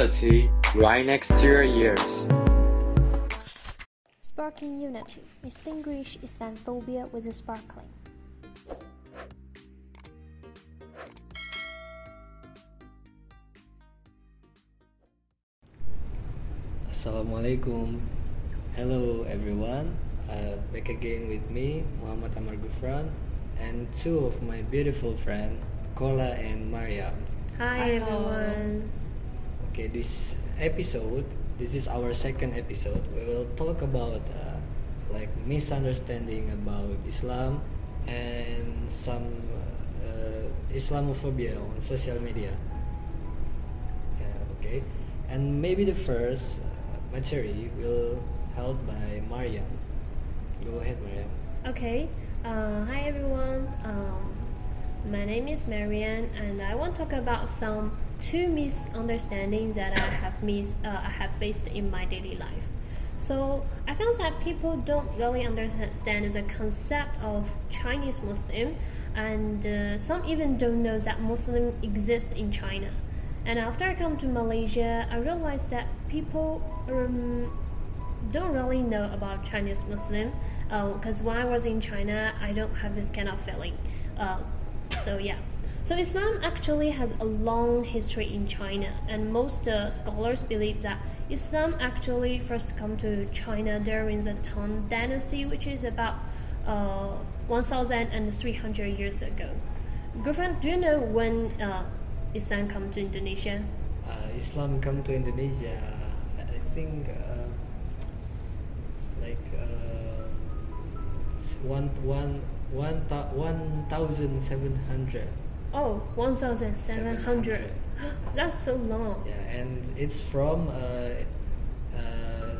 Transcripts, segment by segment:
reality right next to your ears. Sparking unity. Distinguish Islamophobia with sparkling. Assalamualaikum. Hello everyone. Uh, back again with me, Muhammad Amar Gufran, and two of my beautiful friends, Kola and Maria. Hi everyone. Okay, this episode, this is our second episode. We will talk about uh, like misunderstanding about Islam and some uh, Islamophobia on social media. Okay, and maybe the first uh, material will held by Mariam. Go ahead, Mariam. Okay. Uh, hi everyone. Um, my name is Mariam, and I want to talk about some two misunderstandings that I have mis- uh, I have faced in my daily life. So I found that people don't really understand the concept of Chinese Muslim, and uh, some even don't know that Muslim exists in China. And after I come to Malaysia, I realized that people um, don't really know about Chinese Muslim because when I was in China, I don't have this kind of feeling. Uh, so yeah. So Islam actually has a long history in China, and most uh, scholars believe that Islam actually first come to China during the Tang Dynasty, which is about uh, 1,300 years ago. Gufran, do you know when uh, Islam come to Indonesia? Uh, Islam come to Indonesia. I think uh, like uh, one one one thou- one thousand seven hundred. Oh, 1,700. That's so long. Yeah, and it's from uh, uh,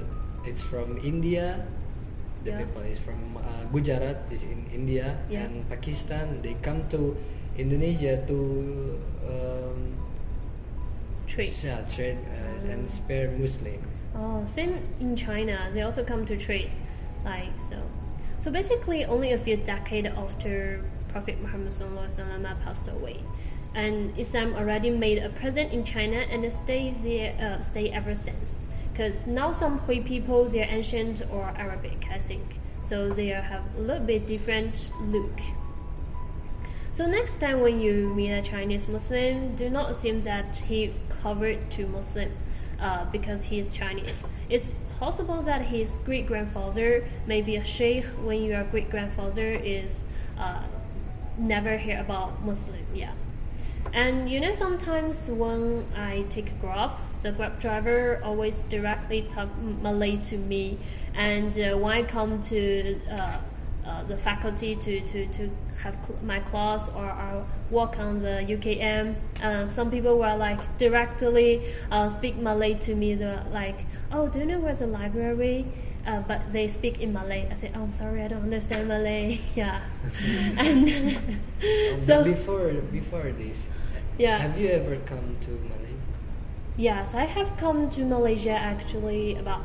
it's from India. The Yeah. people is from uh, Gujarat is in India Yeah. and Pakistan. They come to Indonesia to um, Trade. yeah, trade uh, and spare Muslim. Oh, same in China. They also come to trade, like so. So basically, only a few decades after Prophet Muhammad passed away, and Islam already made a presence in China and stay there, uh, stay ever since. Because now some Hui people, they're ancient or Arabic, I think. So they have a little bit different look. So next time when you meet a Chinese Muslim, do not assume that he convert to Muslim uh, because he is Chinese. It's possible that his great grandfather may be a sheikh when your great grandfather is uh, never hear about Muslim. Yeah. And you know, sometimes when I take Grab, the Grab driver always directly talk Malay to me. And uh, when I come to uh, uh, the faculty to, to, to have cl- my class or I work on the UKM, uh, some people were like directly uh, speak Malay to me. They were like, "Oh, do you know where's the library?" Uh, but they speak in Malay. I said, "Oh, I'm sorry, I don't understand Malay." yeah, and Um, so before before this, Yeah. have you ever come to Malay? Yes, I have come to Malaysia actually about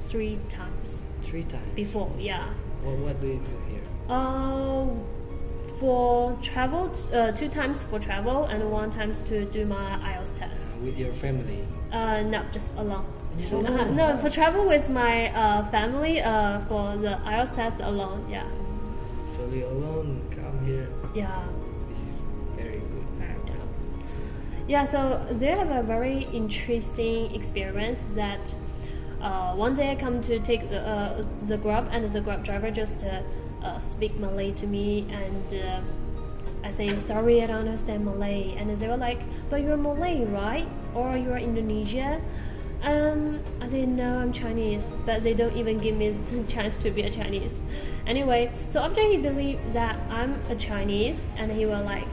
three times Three times. before. Yeah. Well, what do you do? Uh, for travel, uh, two times for travel and one times to do my IELTS test. With your family? Uh, no, just alone. Uh, no, for travel with my uh, family. Uh, for the IELTS test alone. Yeah. So you alone come here? Yeah. It's very good. Yeah, so they have a very interesting experience that uh, one day I come to take the, uh, the Grab and the Grab driver just uh, speak Malay to me and uh, I say, sorry, I don't understand Malay. And they were like, but you're Malay, right? Or you're Indonesia? Um, I say, no, I'm Chinese. But they don't even give me the chance to be a Chinese. Anyway, so after he believed that I'm a Chinese and he was like,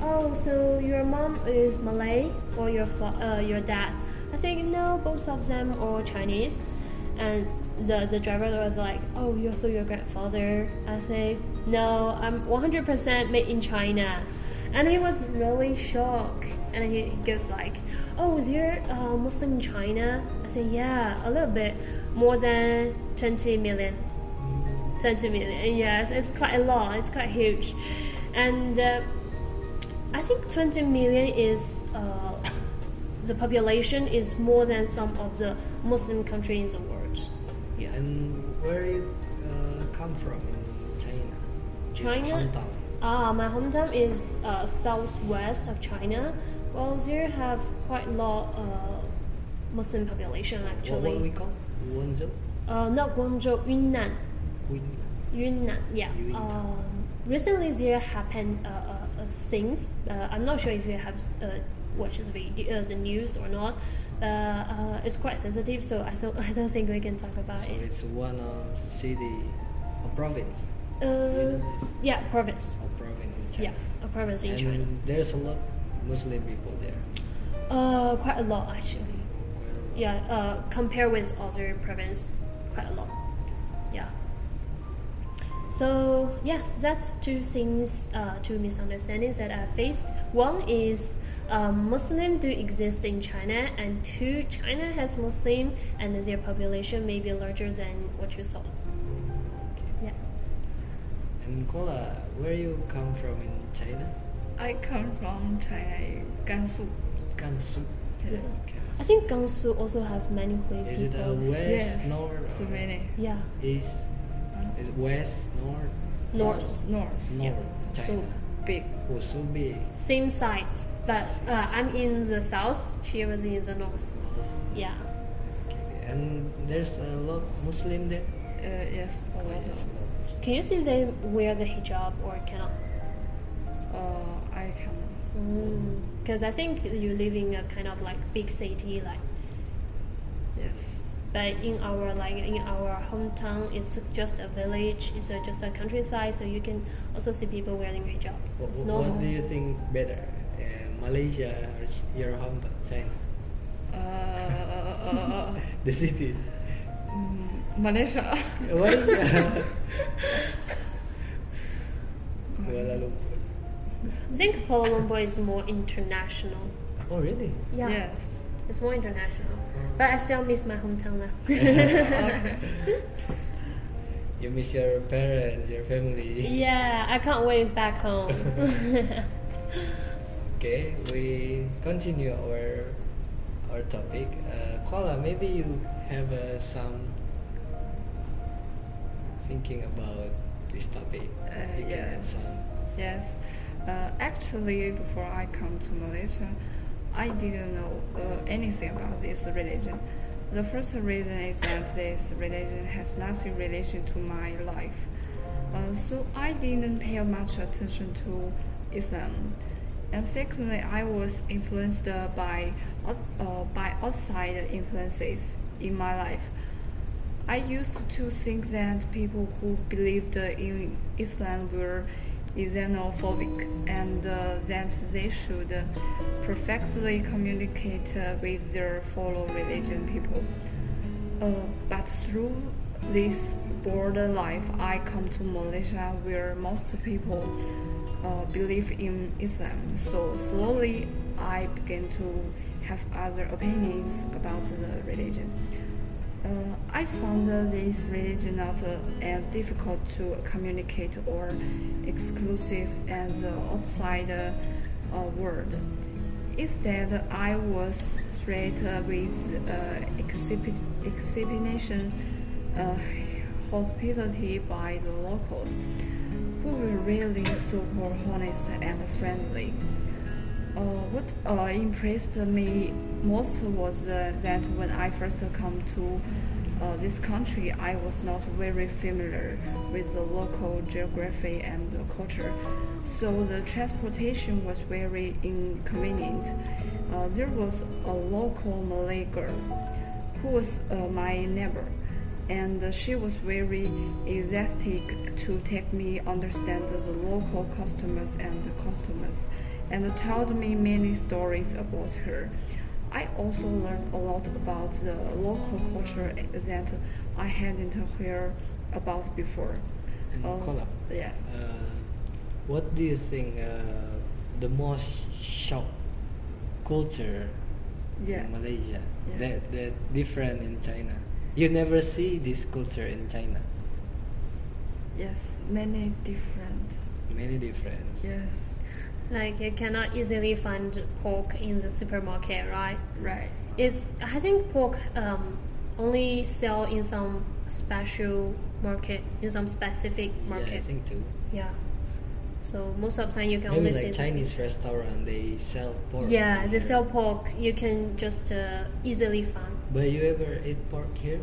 oh, so your mom is Malay or your fa- uh, your dad? I say no, both of them are Chinese, and the the driver was like, oh, you're so your grandfather? I say no, I'm 100% made in China, and he was really shocked, and he, he goes like, oh, is there uh, Muslim in China? I say yeah, a little bit, more than 20 million. 20 million. Yes, it's quite a lot. It's quite huge, and uh, I think 20 million is uh, the population is more than some of the Muslim countries in the world. And where you uh, come from in China? China? Hometown. Ah, my hometown is uh, southwest of China. Well, there have quite a lot uh, Muslim population actually. what we call? Wenzhou? uh, not Guangzhou, Yunnan. Win- Yunnan, yeah. Yunnan. Um, recently, there happened uh, uh, uh, things. Uh, I'm not sure if you have uh, watched the, video, uh, the news or not. Uh, uh, it's quite sensitive, so I don't, I don't think we can talk about So it. it's one of city or province. Uh, yeah, province. a province in China. Yeah, a province in and China. there's a lot Muslim people there. Uh, quite a lot actually. Well, Yeah, uh, compare with other province, quite a lot. Yeah. So yes, that's two things, uh, two misunderstandings that I faced. One is um, Muslim do exist in China, and two, China has Muslim, and their population may be larger than what you saw. Yeah. And Kola, where you come from in China? I come from China, Gansu. Gansu. Yeah. I think Gansu also have many Hui Is it people. a west, yes, north, so many. yeah, east? Huh? Is it west, north, north, North. north So China? big. Oh, so big. same side, but uh, I'm in the south. She was in the north. Yeah. And there's a lot Muslim there. Uh, yes, a lot Yes, of. Can you see they wear the hijab or cannot? Uh, I can. Because I think you live in a kind of like big city, like. Yes. But in our like in our hometown, it's just a village. It's a, just a countryside, so you can also see people wearing hijab. What, It's what normal. do you think better, Malaysia or your hometown, China? Uh, The city. mm, Malaysia. Malaysia. Kuala Lumpur. I think Kuala Lumpur is more international. Oh, really? Yeah. Yes. It's more international. But I still miss my hometown now. okay. You miss your parents, your family. yeah, I can't wait back home. Okay, we continue our our topic. Uh, Kola, maybe you have uh, some thinking about this topic. Uh, you can add yes. Yes. Uh, actually, before I come to Malaysia, I didn't know uh, anything about this religion. The first reason is that this religion has nothing relation to my life. Uh, so I didn't pay much attention to Islam. And secondly, I was influenced by uh, by outside influences in my life. I used to think that people who believed in Islam were xenophobic and uh, that they should perfectly communicate uh, with their fellow religion people. Uh, but through this border life, I come to Malaysia where most people uh, believe in Islam. So slowly, I began to have other opinions about the religion. Uh, I found uh, this religion not uh, as difficult to communicate or exclusive as the outside uh, world. Instead, I was uh, with uh, exhibit, exhibition uh, hospitality by the locals, who were really super honest and friendly. Uh, what uh, impressed me most was uh, that when I first come to uh, this country, I was not very familiar with the local geography and the culture, so the transportation was very inconvenient. Uh, there was a local Malay girl who was uh, my neighbor, and she was very enthusiastic to take me understand the local customers and the customers, and told me many stories about her. I also learned a lot about the local culture that I hadn't heard about before. And Uh, Kola, yeah. uh, what do you think uh, the most shock culture Yeah. in Malaysia Yeah. that that different in China? You never see this culture in China. Yes, many different. Many different. Yes. Like you cannot easily find pork in the supermarket, right? Right. It's I think pork um, only sell in some special market, in some specific market. Yeah, I think too. Yeah. So most of the time you can Maybe only like see the- Chinese restaurant they sell pork. Yeah, they here. sell pork. You can just uh, easily find. But you ever eat pork here?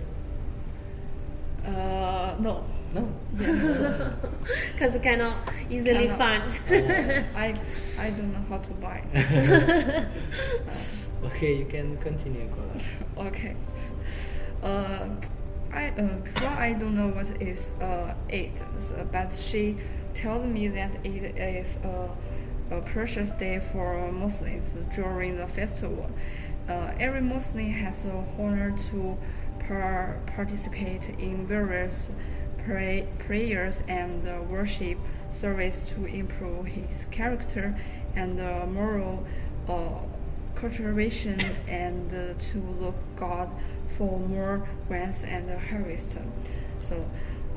Uh, no. No. Because you cannot easily Cannot. find. I I don't know how to buy. okay, you can continue, Kola. Okay. Uh, I uh, before I don't know what is uh it, so, but she tells me that it is a, a precious day for Muslims during the festival. Uh, every Muslim has a honor to par- participate in various pray- prayers and uh, worship service to improve his character and uh, moral uh, cultivation and uh, to look God for more grants and harvest. So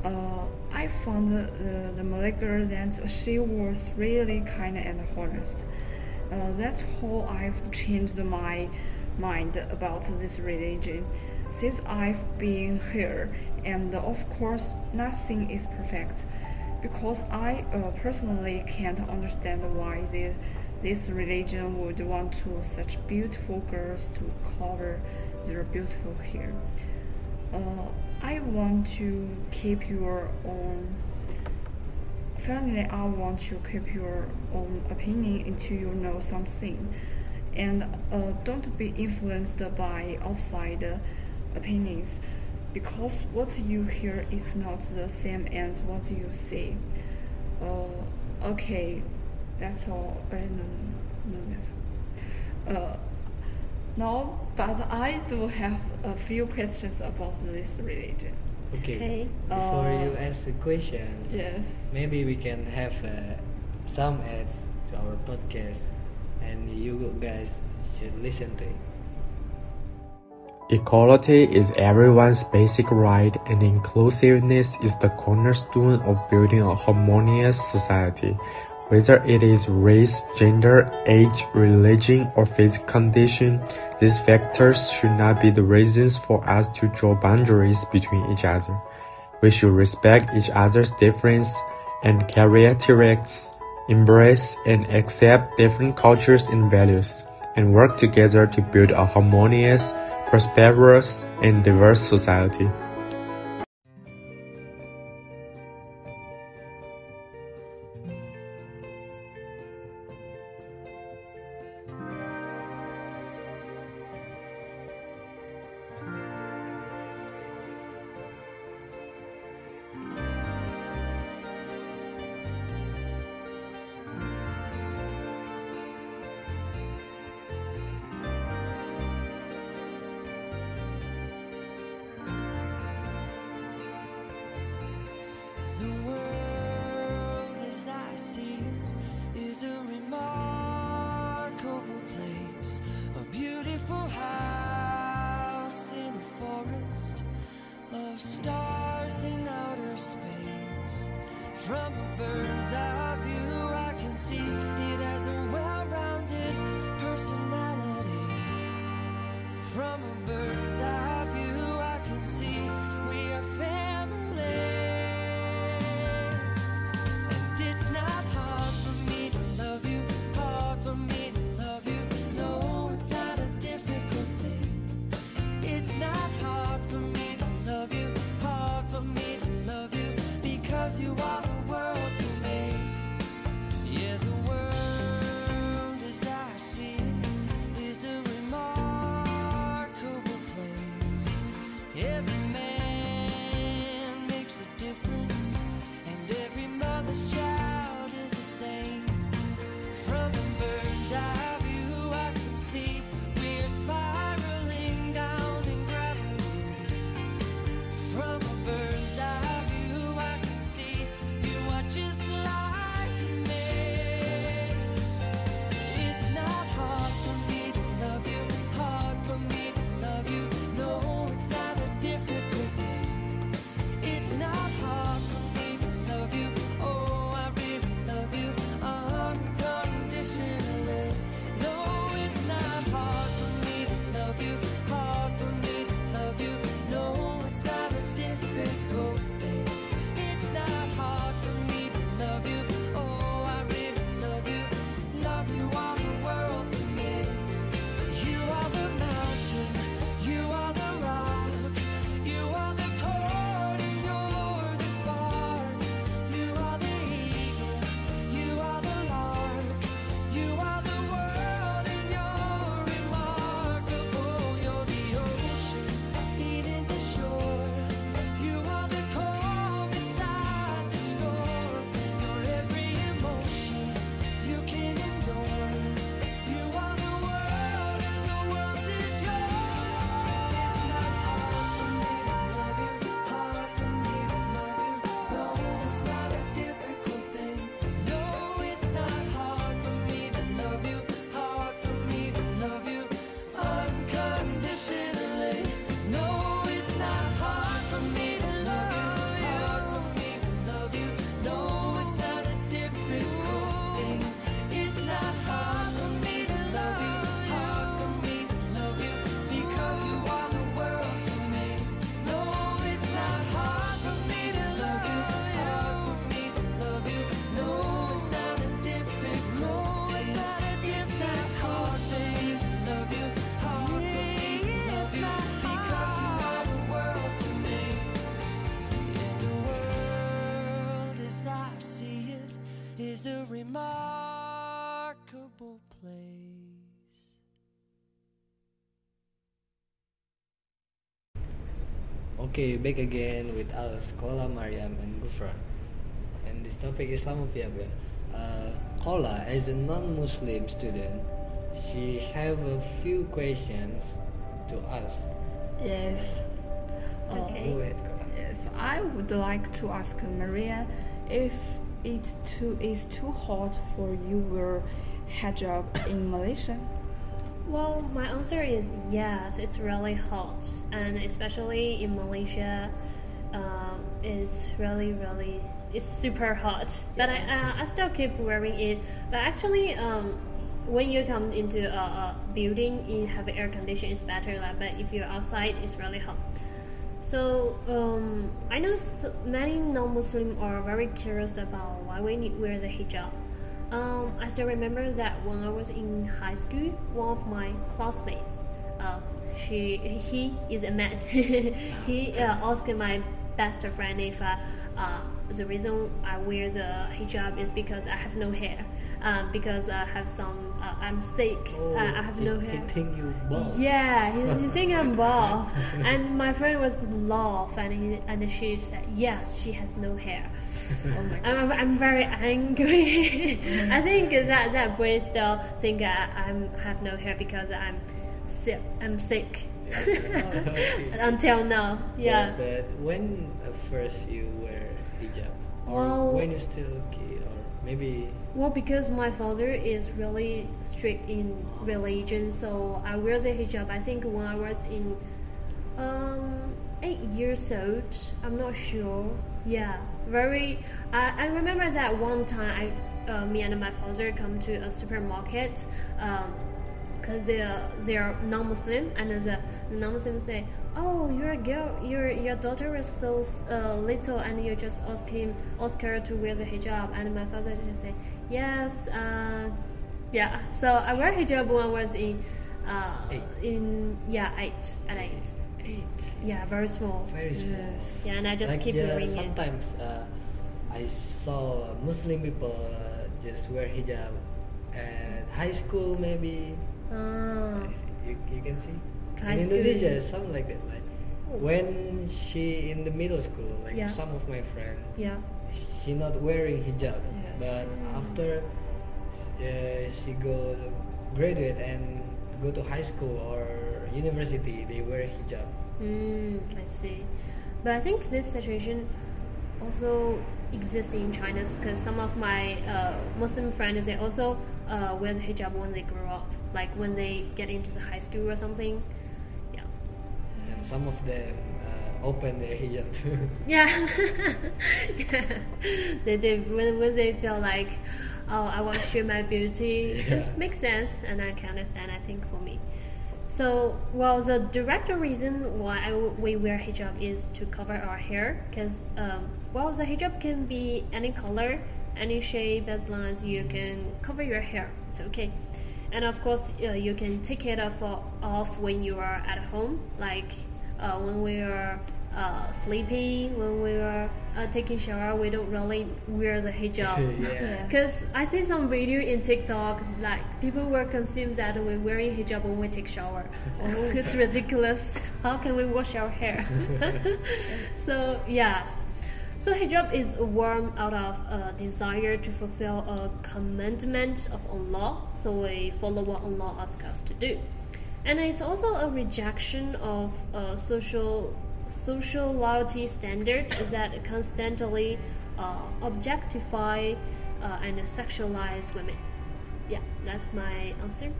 uh, I found the, the, the that she was really kind and honest. Uh, that's how I've changed my mind about this religion since I've been here. And of course, nothing is perfect because I uh, personally can't understand why the, this religion would want to such beautiful girls to cover their beautiful hair. Uh, I want to keep your own. Finally, I want to keep your own opinion until you know something, and uh, don't be influenced by outside opinions, because what you hear is not the same as what you see. Uh, okay, that's all. Uh, no, no, no, that's all. Uh, no, but I do have a few questions about this religion. Okay. Okay. Before Uh, you ask the question, Yes. maybe we can have uh, some ads to our podcast, and you guys should listen to it. Equality is everyone's basic right, and inclusiveness is the cornerstone of building a harmonious society. Whether it is race, gender, age, religion, or physical condition, these factors should not be the reasons for us to draw boundaries between each other. We should respect each other's difference and characteristics, embrace and accept different cultures and values, and work together to build a harmonious, prosperous, and diverse society. Okay, back again with us, Kola, Mariam, and Gufran. And this topic is Islamophobia. Uh, Kola, as a non-Muslim student, she have a few questions to us. Yes. Uh, Okay. Go ahead, Kola. Yes, I would like to ask Maria if it too is too hot for you wear hijab in Malaysia. Well, my answer is yes. It's really hot, and especially in Malaysia, um, it's really, really, it's super hot. But I, uh, I still keep wearing it. But actually, um, when you come into a, a building, you have air condition, it's better. Like, but if you're outside, it's really hot. So um, I know many non-Muslim are very curious about why we need wear the hijab. Um, I still remember that when I was in high school, one of my classmates, um, she he is a man. he uh, asked my best friend if I, uh, the reason I wear the hijab is because I have no hair. Um, because I have some, uh, I'm sick. Oh, I, I have he, no he hair. think you bald. Yeah, he, he think I'm bald. and my friend was laugh and he, and she said yes, she has no hair. Oh my god. I'm, I'm very angry. I think that that boy still think I I'm have no hair because I'm sick. I'm sick. Until now, yeah. But, but when uh, first you wear hijab, or Well- when you still kid, or maybe Well, because my father is really strict in religion, so I wear the hijab. I think when I was in um, eight years old, I'm not sure. Yeah, very. I, I remember that one time I, uh, me and my father come to a supermarket. Um, because they're they're non-Muslim, and the non-Muslim say, "Oh, your girl, your your daughter is so uh, little, and you just ask him ask her to wear the hijab." And my father just say, "Yes, uh, yeah." So I wear hijab when I was in uh, Eight. in yeah eight at eight. eight, Yeah, very small. very small. Yes. Yeah, and I just like keep the- wearing it. sometimes uh, I saw Muslim people uh, just wear hijab at high school maybe. Ah, You, you can see High in school. Indonesia some like that. Like Oh. when she in the middle school, like Yeah. some of my friend, yeah. she not wearing hijab, Yes. but after uh, she go graduate and go to high school or university, they wear hijab. Mm, I see. But I think this situation also exists in China because some of my uh, Muslim friends they also uh, wear the hijab when they grow up, like when they get into the high school or something. Some of them uh, open their hijab too. Yeah. yeah. They do when, when they feel like, oh, I want to show my beauty. Yeah. It makes sense, and I can understand. I think for me. So, well, the direct reason why I w- we wear hijab is to cover our hair, because um, well, the hijab can be any color, any shape, as long as you can cover your hair. It's okay. And of course, uh, you can take it off, off when you are at home, like uh, when we are uh, sleeping, when we are uh, taking shower. We don't really wear the hijab. yeah. Because I see some video in TikTok, like people were consume that we're wearing hijab when we take shower. it's ridiculous. How can we wash our hair? so yes, so hijab is worn out of a desire to fulfill a commandment of Allah. So we follow what Allah asks us to do, and it's also a rejection of a social social loyalty standard that constantly uh, objectify uh, and sexualize women. Yeah, that's my answer.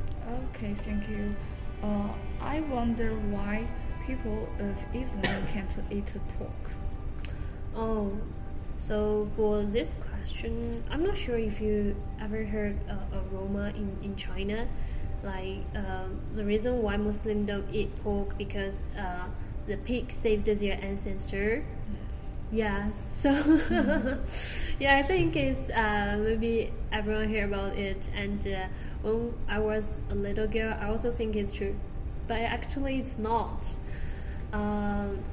Okay, thank you. Uh, I wonder why people of Islam can't eat pork. Oh, so for this question, I'm not sure if you ever heard uh, aroma in, in China. Like um, the reason why Muslims don't eat pork because uh, the pig saved their ancestor. Yeah, so yeah, I think it's uh, maybe everyone hear about it. And uh, when I was a little girl, I also think it's true, but actually it's not. Um,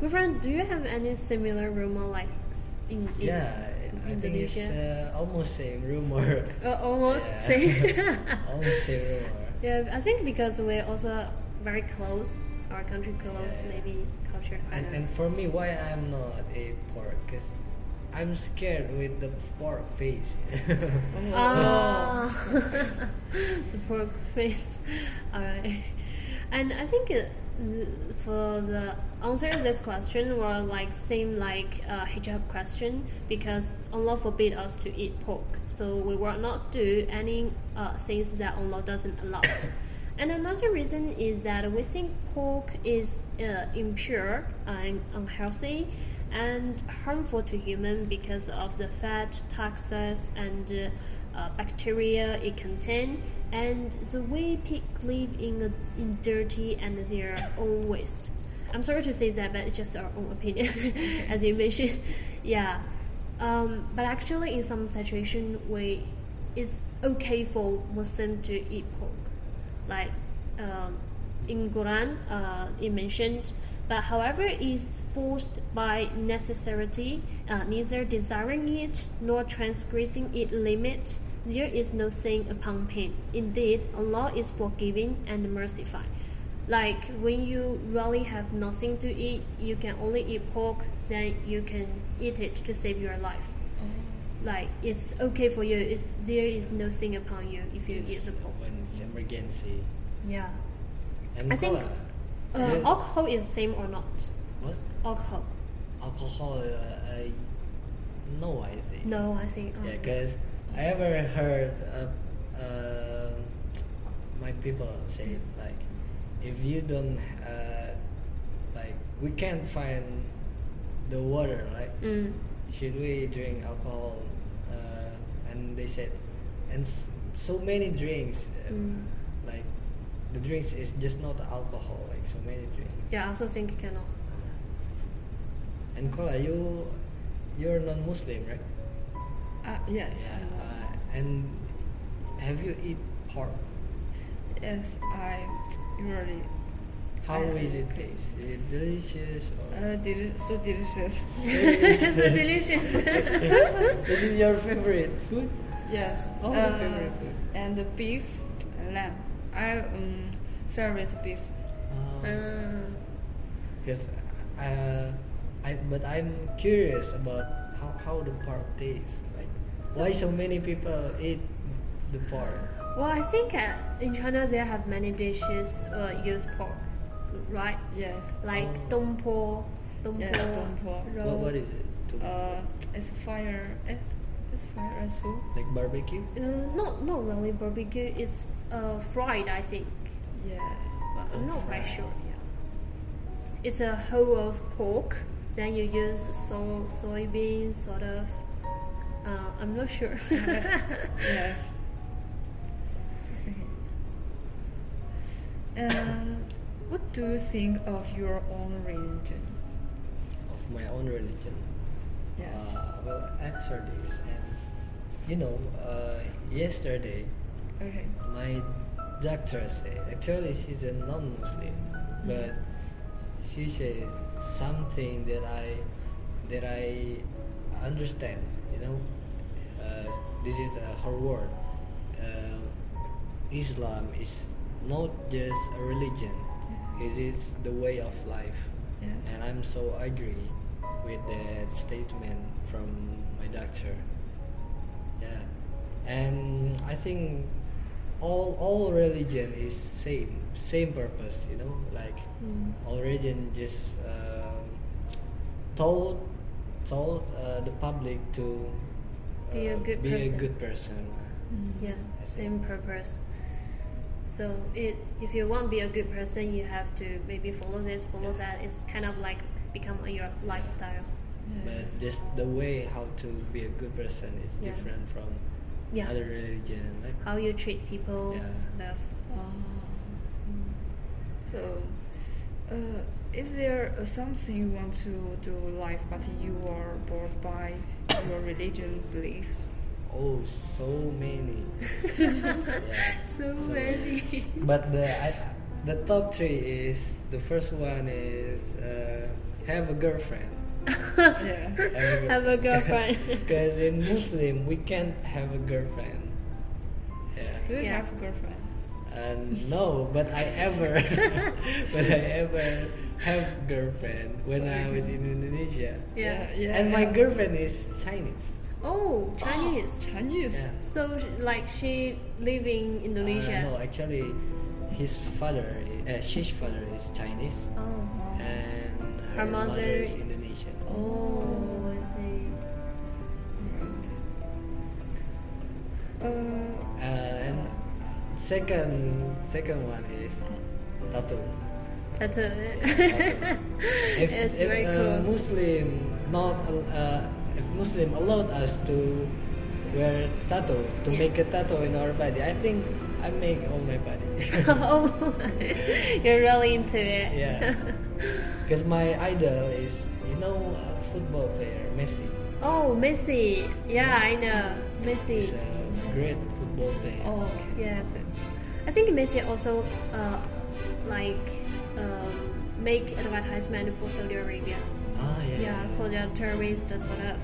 Gufran, do you have any similar rumor like in, in Yeah, I think it's uh, almost same rumor. Uh, almost Yeah. same. almost same rumor. yeah, I think because we're also very close, our country close, Yeah. maybe culture close. And, and for me, why I'm not a pork? Cause I'm scared with the pork face. Ah, the pork face. Alright, and I think uh, the, for the answer this question were like same like uh, hijab question because Allah forbid us to eat pork, so we will not do any uh, things that Allah doesn't allow. And another reason is that we think pork is uh, impure and unhealthy and harmful to human because of the fat, toxins, and uh, uh, bacteria it contains, and the way pig live in a, in dirty and their own waste. I'm sorry to say that, but it's just our own opinion, as you mentioned. Yeah, um, but actually, in some situation, we it's okay for Muslim to eat pork like um, in Quran uh, it mentioned but however is forced by necessity uh, neither desiring it nor transgressing its limit there is no sin upon him indeed Allah is forgiving and merciful like when you really have nothing to eat you can only eat pork then you can eat it to save your life like it's okay for you it's there is no sin upon you if you eat Yes, the pork when it's emergency. yeah And I think uh, Yeah. alcohol is same or not? What? Alcohol? Alcohol? Uh, I no, I think. No, I think. Yeah, um, because I ever heard uh, uh, my people say like, if you don't uh, like, we can't find the water, right? Mm, Should we drink alcohol? Uh, and they said, and s- so many drinks, uh, mm. like the drinks is just not alcohol, like so many drinks. Yeah, I also think you cannot. And Kola, you you're non-Muslim, right? Uh, yes, Yeah. Uh, and have you eat pork? yes, I usually. How I- is it taste? Is it delicious or? Uh, deli- so delicious. so delicious. is it your favorite food? yes. Oh, uh, favorite food. And the beef, and lamb. I um favorite beef. Um, Because uh, I but I'm curious about how, how the pork tastes. Like why so many people eat the pork? well, I think uh, in China they have many dishes uh, use pork, right? Yes. Like Oh. dompo, dompo, Yeah, dompo. roll. What, what is it? Uh, it's fire. Eh, it's fire and soup. like barbecue? Uh, not not really barbecue. It's uh, fried, I think. Yeah. but I'm not quite sure. Yeah, it's a whole of pork. Then you use so soybean sort of. Uh, I'm not sure. Yes. And what do you think of your own religion? Of my own religion. Yes. Uh, well, answer this. And you know, uh, yesterday okay. my doctor said actually she's a non-Muslim, but she said something that I that I understand. You know, uh, this is uh, her word. Uh, Islam is not just a religion; it is the way of life, Yeah. and I'm so agree with that statement from my doctor. Yeah, and I think all all religion is same same purpose. You know, like Mm. all religion just um, told told uh, the public to Be a good be person. a good person. yeah, same purpose. So it, if you want to be a good person, you have to maybe follow this, follow that. It's kind of like become a, your lifestyle. But just the way how to be a good person is Yeah. different from Yeah. other religion. Like How you treat people, Yeah. sort of. Uh, so, uh, is there uh, something you want to do in life but you are bored by your religion beliefs? oh, so many. yeah. So So- many. But the I, the top three is the first one is uh, have a girlfriend. Yeah. Have a girlfriend. Because in Muslim we can't have a girlfriend. Do Yeah. you Yeah. have a girlfriend? And no, but I ever, but I ever have girlfriend when I was in Indonesia. yeah. yeah. And my girlfriend is Chinese. Oh, Chinese. Chinese. Yeah. So like she live in Indonesia. Uh, no, actually, his father, uh, his father is Chinese, Oh. and Her her, mother, mother- is Indonesian. Oh, I see. Uh, Uh, and second, second one is tattoo. Tattoo. If, it's if very cool. Muslim not uh, if Muslim allowed us to wear tattoo to Yeah. make a tattoo in our body, I think I make all my body. oh, you're really into it. yeah, because my idol is you know a football player Messi. Oh, Messi. Yeah, I know. Messi. He's a great football player. oh, okay. Yeah, I think Messi also uh, like make advertisement for Saudi Arabia. Ah yeah. Yeah, for the tourist sort of.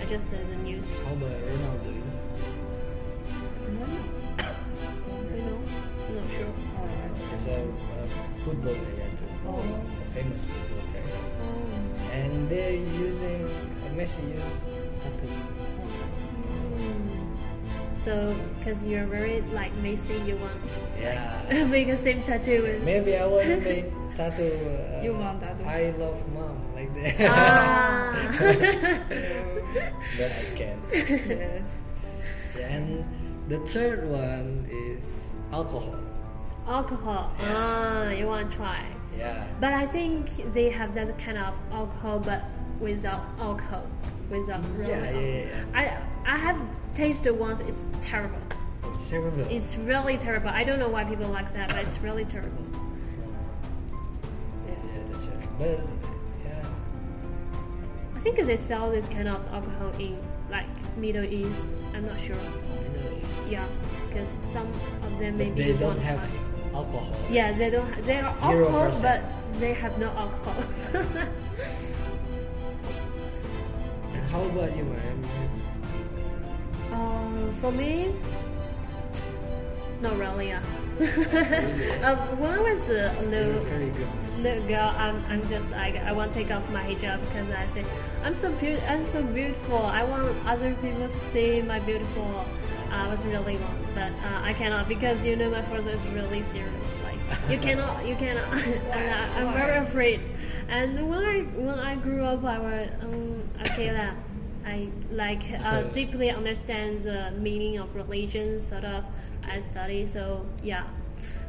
I just saw the news. How about Ronaldo? You know, not sure. Oh, I don't He's a, a football player too. Oh. A famous football player. Oh. And they're using uh, Messi use tattoo. So, because you're very like Messi, you want Yeah. make a same tattoo with. Maybe I want to make tattoo. Uh, You want tattoo? I love mom like that. Ah. but I can't. yes. Yeah, and the third one is alcohol. alcohol. Ah, you want to try. Yeah. But I think they have that kind of alcohol, but without alcohol, without real Yeah, yeah, alcohol. yeah, I I have tasted once. It's terrible. It's terrible. It's really terrible. I don't know why people like that, but it's really terrible. But yeah. I think they sell this kind of alcohol in like Middle East. I'm not sure. Middle East. Yeah, because some of them maybe they don't have alcohol. Yeah, they don't. Ha- they are alcohol, but they have no alcohol. And how about you, man? Um, for me, not really. Um, when I was a little, good. Muslim. little girl, I'm, I'm just like I want to take off my hijab because I say I'm so beautiful. I'm so beautiful. I want other people to see my beautiful. I was really wrong, but uh, I cannot because you know my father is really serious. Like you cannot, you cannot. and I, I'm very afraid. And when I when I grew up, I was um, okay lah. I like uh, deeply understand the meaning of religion, sort of. I study, so yeah.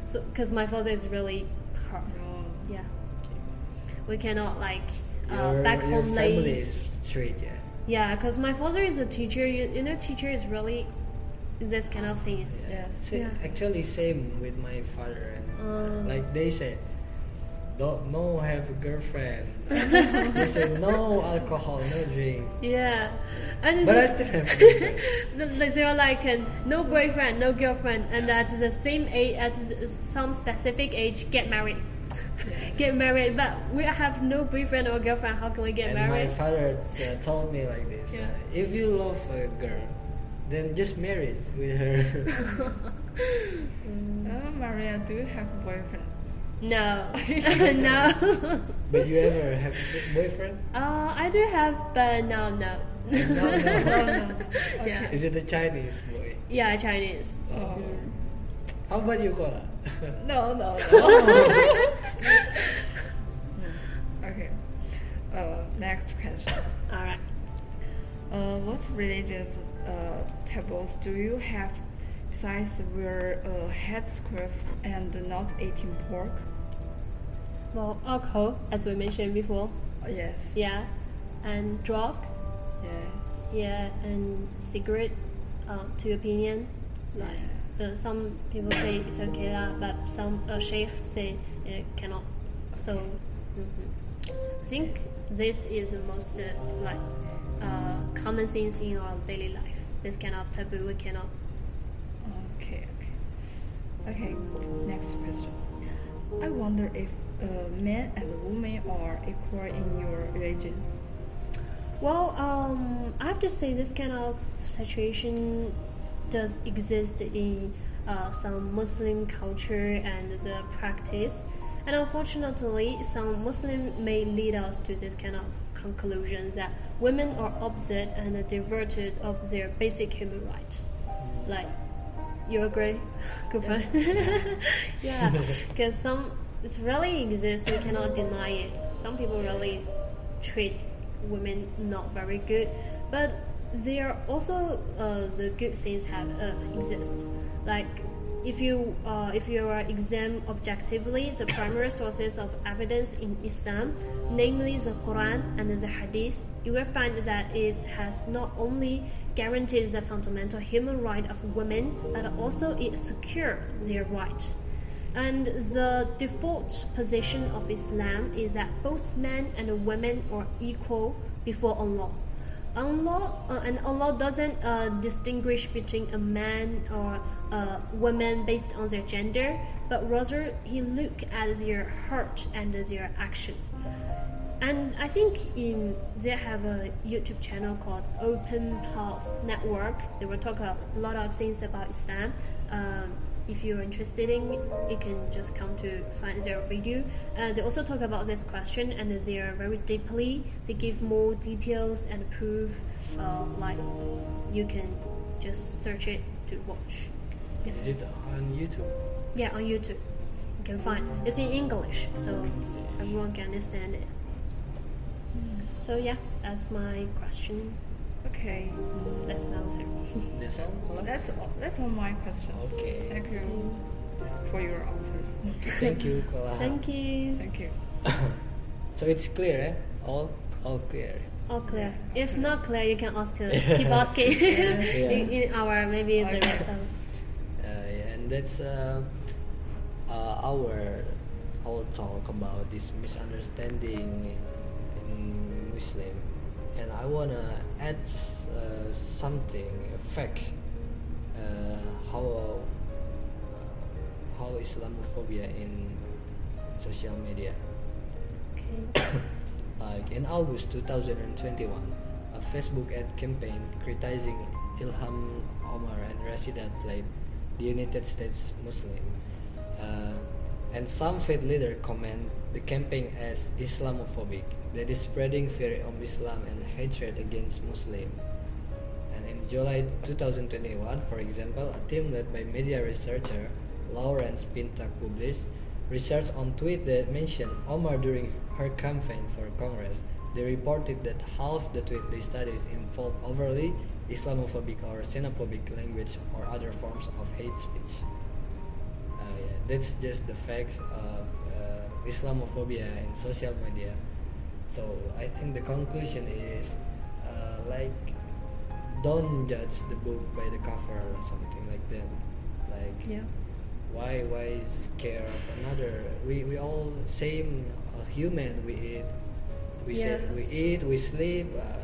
So because my father is really hard. Oh, Yeah, we cannot like uh, your, back your home family late. is straight, yeah. Yeah, because my father is a teacher. You, you know, teacher is really this kind of things. yes. Sa- Yeah. Actually, same with my father. And Um. like they said, don't no have a girlfriend. they said no alcohol, no drink. Yeah, and But I it's- still have a girlfriend. Like they are like no boyfriend, no girlfriend, and at the same age, at some specific age, get married. Yes. Get married, but we have no boyfriend or girlfriend. How can we get and my father uh, told me like this: Yeah. uh, if you love a girl, then just marry with her. Uh, Maria, do you have a boyfriend? No, no. but you ever have a boyfriend? uh, I do have, but no, no. No, no. Oh, no. Yeah, Is it a Chinese boy? yeah, Chinese. Oh. Mm. How about you, Kola? No, no. no. Oh. okay. Uh, next question. All right. Uh, what religious uh, tables do you have besides wear a headscarf and not eating pork? Well, alcohol, as we mentioned before. Uh, yes. Yeah, and drug. Yeah. Yeah, and cigarette. Uh, to opinion, like uh, some people say it's okay lah, but some uh, sheikh say it cannot. So, mhm. I think this is the most uh, like uh, common things in our daily life. This kind of taboo we cannot. Okay, okay. Okay, next question. I wonder if men and women are equal in your religion. Well, um, I have to say this kind of situation does exist in uh, some Muslim culture and the practice, and unfortunately, some Muslim may lead us to this kind of conclusion that women are opposite and diverted of their basic human rights. Like, you agree? Good point. yeah, because some it's really exists. We cannot deny it. Some people really treat women not very good, but there are also uh, the good things have uh, exist. Like if you uh, if you are examine objectively the primary sources of evidence in Islam, namely the Quran and the Hadith, you will find that it has not only guaranteed the fundamental human right of women, but also it secures their rights. And the default position of Islam is that both men and women are equal before Allah. Allah uh, and Allah doesn't uh, distinguish between a man or a woman based on their gender, but rather He look at their heart and their action. And I think in they have a YouTube channel called Open Path Network. They will talk a lot of things about Islam. Um, if you're interested in, you can just come to find their video. Uh, they also talk about this question, and they are very deeply. They give more details and proof. Uh, like you can just search it to watch. Yeah. Is it on YouTube? Yeah, on YouTube. You can find it's in English, so everyone can understand it. So yeah, that's my question. Okay, That's my answer. That's all. Kola? that's all, that's all my questions. Okay. Thank you for your answers. Thank you, Kola. Thank you. Thank you. So it's clear, eh? All, all clear. All clear. If not clear, you can ask. uh, keep asking in, in our maybe the rest of. Uh, yeah, and that's uh, uh, our our talk about this misunderstanding in Muslim, and I wanna add uh, something, a fact, uh, how how Islamophobia in social media. Okay. Like in August 2021, a Facebook ad campaign criticizing Ilhan Omar and Rashida Tlaib, the United States Muslim, uh, and some faith leader comment the campaign as Islamophobic, that is spreading fear of Islam and hatred against Muslims. And in July 2021, for example, a team led by media researcher Lawrence Pintak published research on tweet that mentioned Omar during her campaign for Congress. They reported that half the tweet they studied involved overly Islamophobic or xenophobic language or other forms of hate speech. Uh, yeah, that's just the facts of uh, Islamophobia in social media. So I think the conclusion is uh, like don't judge the book by the cover or something like that. Like Yeah. why why scare of another? We we all same uh, human. We eat, we say, we eat, we sleep. Uh,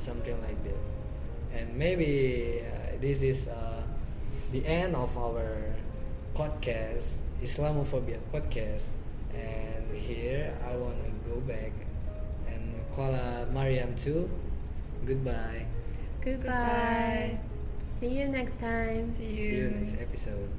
something like that. And maybe uh, this is uh, the end of our podcast, Islamophobia podcast. Here I want to go back and call uh, Mariam too. Goodbye. Goodbye. See you next time. See you. See you. next episode.